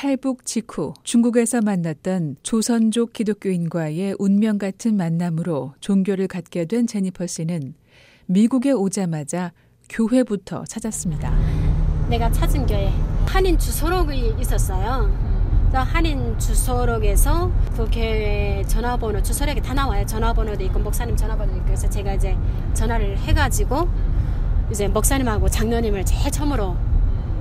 탈북 직후 중국에서 만났던 조선족 기독교인과의 운명 같은 만남으로 종교를 갖게 된 제니퍼 씨는 미국에 오자마자 교회부터 찾았습니다. 내가 찾은 교회 한인 주소록이 있었어요. 한인 주소록에서 그 교회 전화번호 주소록에 다 나와요. 전화번호도 있고 목사님 전화번호도 있고 그래서 제가 이제 전화를 해가지고 이제 목사님하고 장로님을 제일 처음으로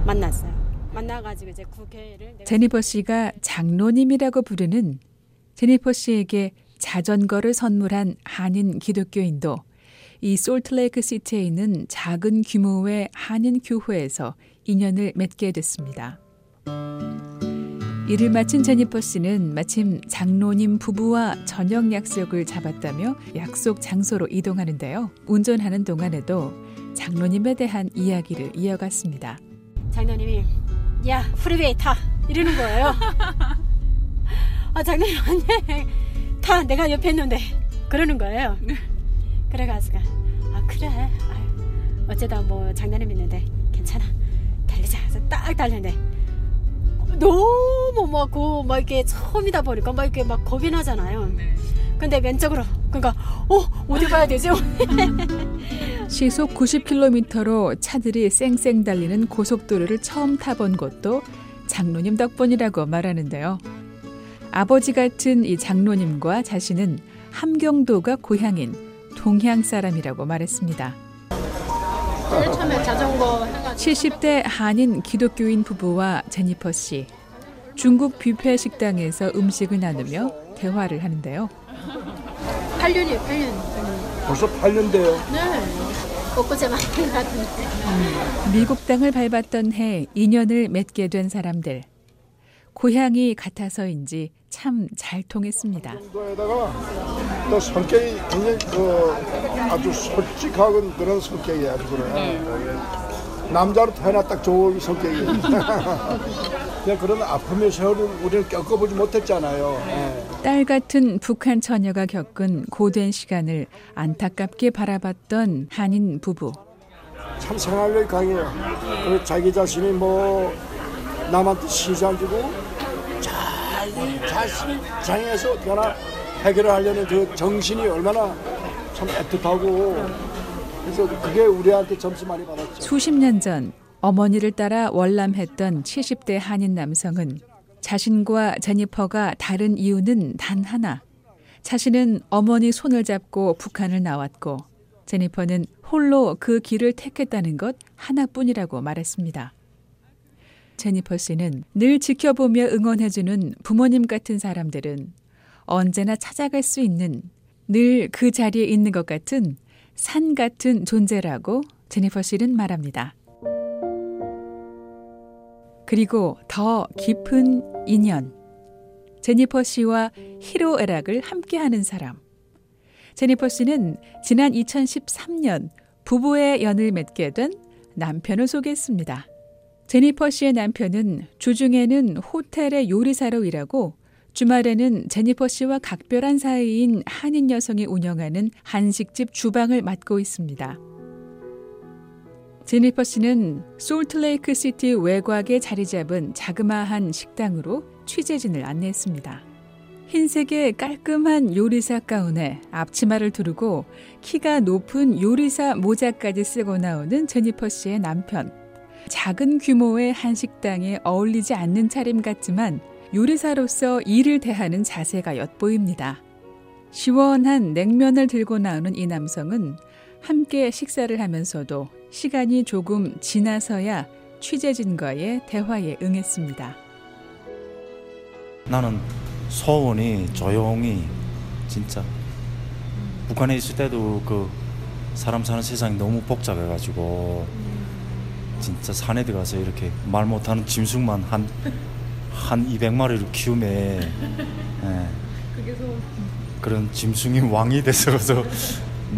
만났어요. 만나가지고 이제 그 교회를 제니퍼 씨가 장로님이라고 부르는 제니퍼 씨에게 자전거를 선물한 한인 기독교인도 이 솔트레이크 시티에 있는 작은 규모의 한인 교회에서 인연을 맺게 됐습니다. 일을 마친 제니퍼 씨는 마침 장로님 부부와 저녁 약속을 잡았다며 약속 장소로 이동하는데요. 운전하는 동안에도 장로님에 대한 이야기를 이어갔습니다. 장로님이 야 프리웨이 타. 이러는 거예요. 아 장로님 아니 타. 내가 옆에 있는데. 그러는 거예요. 그래가지고 아 그래. 아유, 어쩌다 뭐 장난감 있는데. 괜찮아. 달리자. 해서 딱 달렸는데. 너무 막고 막 이렇게 처음이다 보니까 막 이렇게 막 겁이 나잖아요. 근데 왼쪽으로 그러니까 어 어디 가야 되지? 시속 90km로 차들이 쌩쌩 달리는 고속도로를 처음 타본 것도 장로님 덕분이라고 말하는데요. 아버지 같은 이 장로님과 자신은 함경도가 고향인 동향 사람이라고 말했습니다. 제일 처음에 자전거 70대 한인 기독교인 부부와 제니퍼 씨. 중국 뷔페 식당에서 음식을 나누며 대화를 하는데요. 8년이에요, 8년. 벌써 8년 돼요. 네. 엊그제 것. 미국 땅을 밟았던 해 인연을 맺게 된 사람들. 고향이 같아서인지 참 잘 통했습니다. 또 성격이 굉장히 그 아주 솔직한 그런 성격이 아주 그래. 남자로 태어나 딱 좋은 성격이. 그냥 그런 아픔의 세월을 우리는 겪어보지 못했잖아요. 예. 딸 같은 북한 처녀가 겪은 고된 시간을 안타깝게 바라봤던 한인 부부. 참 생활력이 강해요. 그리고 자기 자신이 뭐 남한테 시안 주고 자기 자신이 장에서 어떻게나 해결을 하려는 그 정신이 얼마나 참 애틋하고 그래서 그게 우리한테 점수 많이 받았죠. 수십 년 전 어머니를 따라 월남했던 70대 한인 남성은 자신과 제니퍼가 다른 이유는 단 하나. 자신은 어머니 손을 잡고 북한을 나왔고 제니퍼는 홀로 그 길을 택했다는 것 하나뿐이라고 말했습니다. 제니퍼 씨는 늘 지켜보며 응원해주는 부모님 같은 사람들은 언제나 찾아갈 수 있는 늘 그 자리에 있는 것 같은 산 같은 존재라고 제니퍼 씨는 말합니다. 그리고 더 깊은 인연. 제니퍼 씨와 히로 에락을 함께 하는 사람. 제니퍼 씨는 지난 2013년 부부의 연을 맺게 된 남편을 소개했습니다. 제니퍼 씨의 남편은 주중에는 호텔의 요리사로 일하고 주말에는 제니퍼 씨와 각별한 사이인 한인 여성이 운영하는 한식집 주방을 맡고 있습니다. 제니퍼 씨는 솔트레이크 시티 외곽에 자리 잡은 자그마한 식당으로 취재진을 안내했습니다. 흰색의 깔끔한 요리사 가운에 앞치마를 두르고 키가 높은 요리사 모자까지 쓰고 나오는 제니퍼 씨의 남편. 작은 규모의 한식당에 어울리지 않는 차림 같지만 요리사로서 일을 대하는 자세가 엿보입니다. 시원한 냉면을 들고 나오는 이 남성은 함께 식사를 하면서도 시간이 조금 지나서야 취재진과의 대화에 응했습니다. 나는 소원이 조용히 진짜 북한에 있을 때도 그 사람 사는 세상이 너무 복잡해가지고 진짜 산에 들어가서 이렇게 말 못하는 짐승만 한, 한 200마리를 키우면 예, 그런 짐승이 왕이 돼서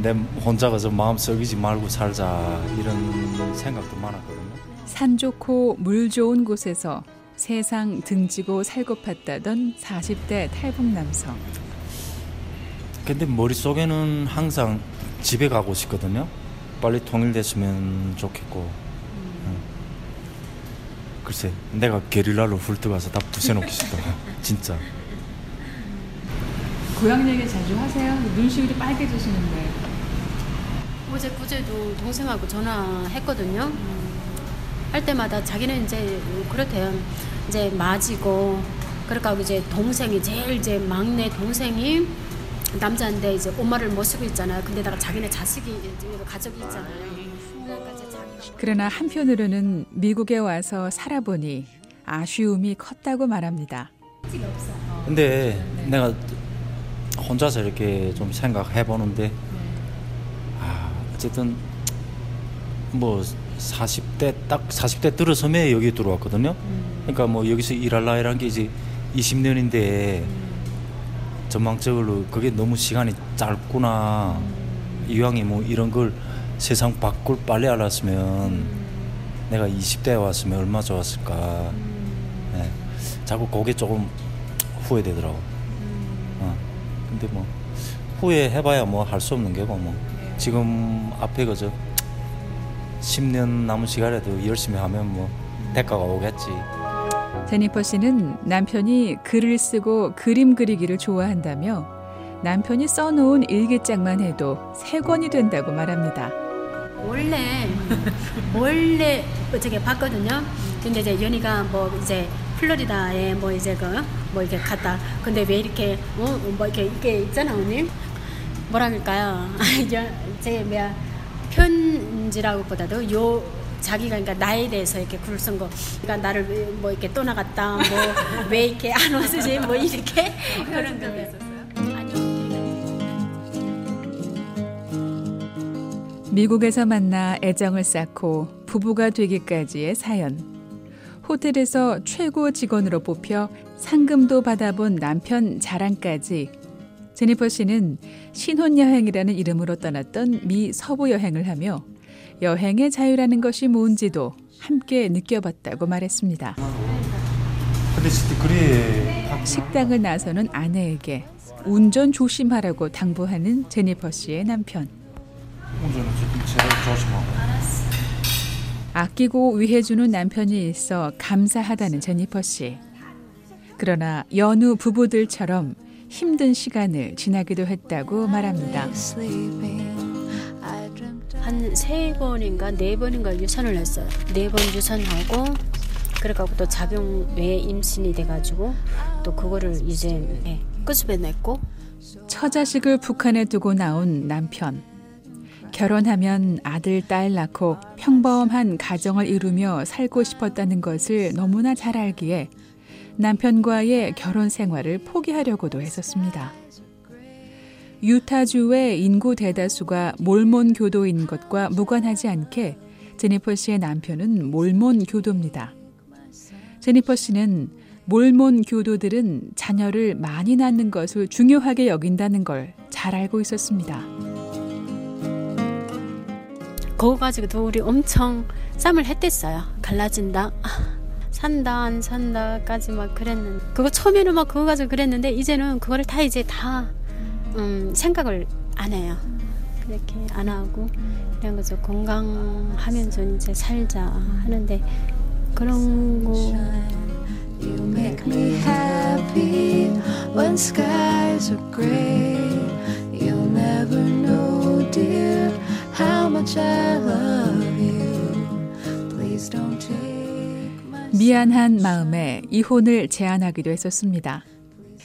내 혼자 가서 마음 썩이지 말고 살자 이런 생각도 많았거든요. 산 좋고 물 좋은 곳에서 세상 등지고 살고 팠다던 40대 탈북 남성. 근데 머릿속에는 항상 집에 가고 싶거든요. 빨리 통일됐으면 좋겠고. 음. 글쎄 내가 게릴라로 훑어가서 다 부숴놓기 싶다 진짜 고향 얘기 자주 하세요? 눈시울이 빨개지시는데. 어제 그제도 동생하고 전화했거든요. 할 때마다 자기는 이제 그렇대요. 이제 맞이고 그러니까 이제 동생이 제일 이제 막내 동생이 남자인데 이제 엄마를 모시고 있잖아요. 근데다가 자기네 자식이 가족이 있잖아요. 그러니까 그러나 한편으로는 미국에 와서 살아보니 아쉬움이 컸다고 말합니다. 근데 내가 혼자서 이렇게 좀 생각해 보는데 아 어쨌든 뭐 40대 딱 40대 들어서면 여기 들어왔거든요. 그러니까 뭐 여기서 일할라 이란 게 이제 20년인데 전망적으로 그게 너무 시간이 짧구나. 이왕이 뭐 이런 걸 세상 밖을 빨리 알았으면 내가 20대에 왔으면 얼마나 좋았을까. 네. 자꾸 그게 조금 후회되더라고. 어. 근데 뭐 후회해봐야 뭐 할 수 없는 게고 뭐 지금 앞에 그저 10년 남은 시간에도 열심히 하면 뭐 대가가 오겠지. 제니퍼 씨는 남편이 글을 쓰고 그림 그리기를 좋아한다며 남편이 써놓은 일기장만 해도 세 권이 된다고 말합니다. 원래 원래 어떻게 봤거든요. 근데 이제 연희가 뭐 이제 플로리다에 뭐 이제 그 뭐 이렇게 갔다. 근데 왜 이렇게 어 뭐 이렇게 이게 있잖아 언니. 뭐라 그럴까요? 제 뭐야 편지라고 보다도 요 자기가 그러니까 나에 대해서 이렇게 글을 쓴 거. 그러니까 나를 왜뭐 이렇게 떠나갔다. 뭐 왜 이렇게 안 와주지? 뭐 이렇게 그런 거. 미국에서 만나 애정을 쌓고 부부가 되기까지의 사연. 호텔에서 최고 직원으로 뽑혀 상금도 받아본 남편 자랑까지 제니퍼 씨는 신혼여행이라는 이름으로 떠났던 미 서부 여행을 하며 여행의 자유라는 것이 뭔지도 함께 느껴봤다고 말했습니다. 식당을 나서는 아내에게 운전 조심하라고 당부하는 제니퍼 씨의 남편. 운전은 조금 제대로 조심하고. 아끼고 위해주는 남편이 있어 감사하다는 제니퍼 씨. 그러나 여느 부부들처럼 힘든 시간을 지나기도 했다고 말합니다. 한 세 번인가 네 번인가 유산을 했어요. 네 번 유산하고 그래갖고 또 작용 외 임신이 돼가지고 또 그거를 이제 예, 끄집어냈고 처자식을 북한에 두고 나온 남편. 결혼하면 아들, 딸 낳고 평범한 가정을 이루며 살고 싶었다는 것을 너무나 잘 알기에 남편과의 결혼 생활을 포기하려고도 했었습니다. 유타주의 인구 대다수가 몰몬 교도인 것과 무관하지 않게 제니퍼 씨의 남편은 몰몬 교도입니다. 제니퍼 씨는 몰몬 교도들은 자녀를 많이 낳는 것을 중요하게 여긴다는 걸 잘 알고 있었습니다. 그거 가지고 둘이 엄청 싸움을 했댔어요. 갈라진다. 아, 산다 안 산다까지 막 그랬는데 그거 처음에는 막 그거 가지고 그랬는데 이제는 그거를 다 이제 다 음, 생각을 안 해요. 그렇게 안 하고 그냥 그저 건강하면서 이제 살자 하는데 그런 거 You make me happy when skies are gray. 미안한 마음에 이혼을 제안하기도 했었습니다.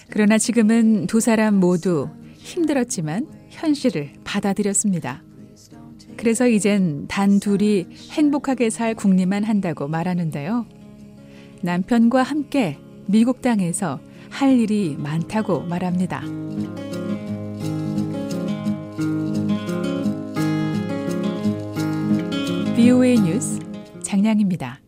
그러나 지금은 두 사람 모두 힘들었지만 현실을 받아들였습니다. 그래서 이젠 단 둘이 행복하게 살 궁리만 한다고 말하는데요. 남편과 함께 미국 땅에서 할 일이 많다고 말합니다. BOA 뉴스 장량입니다.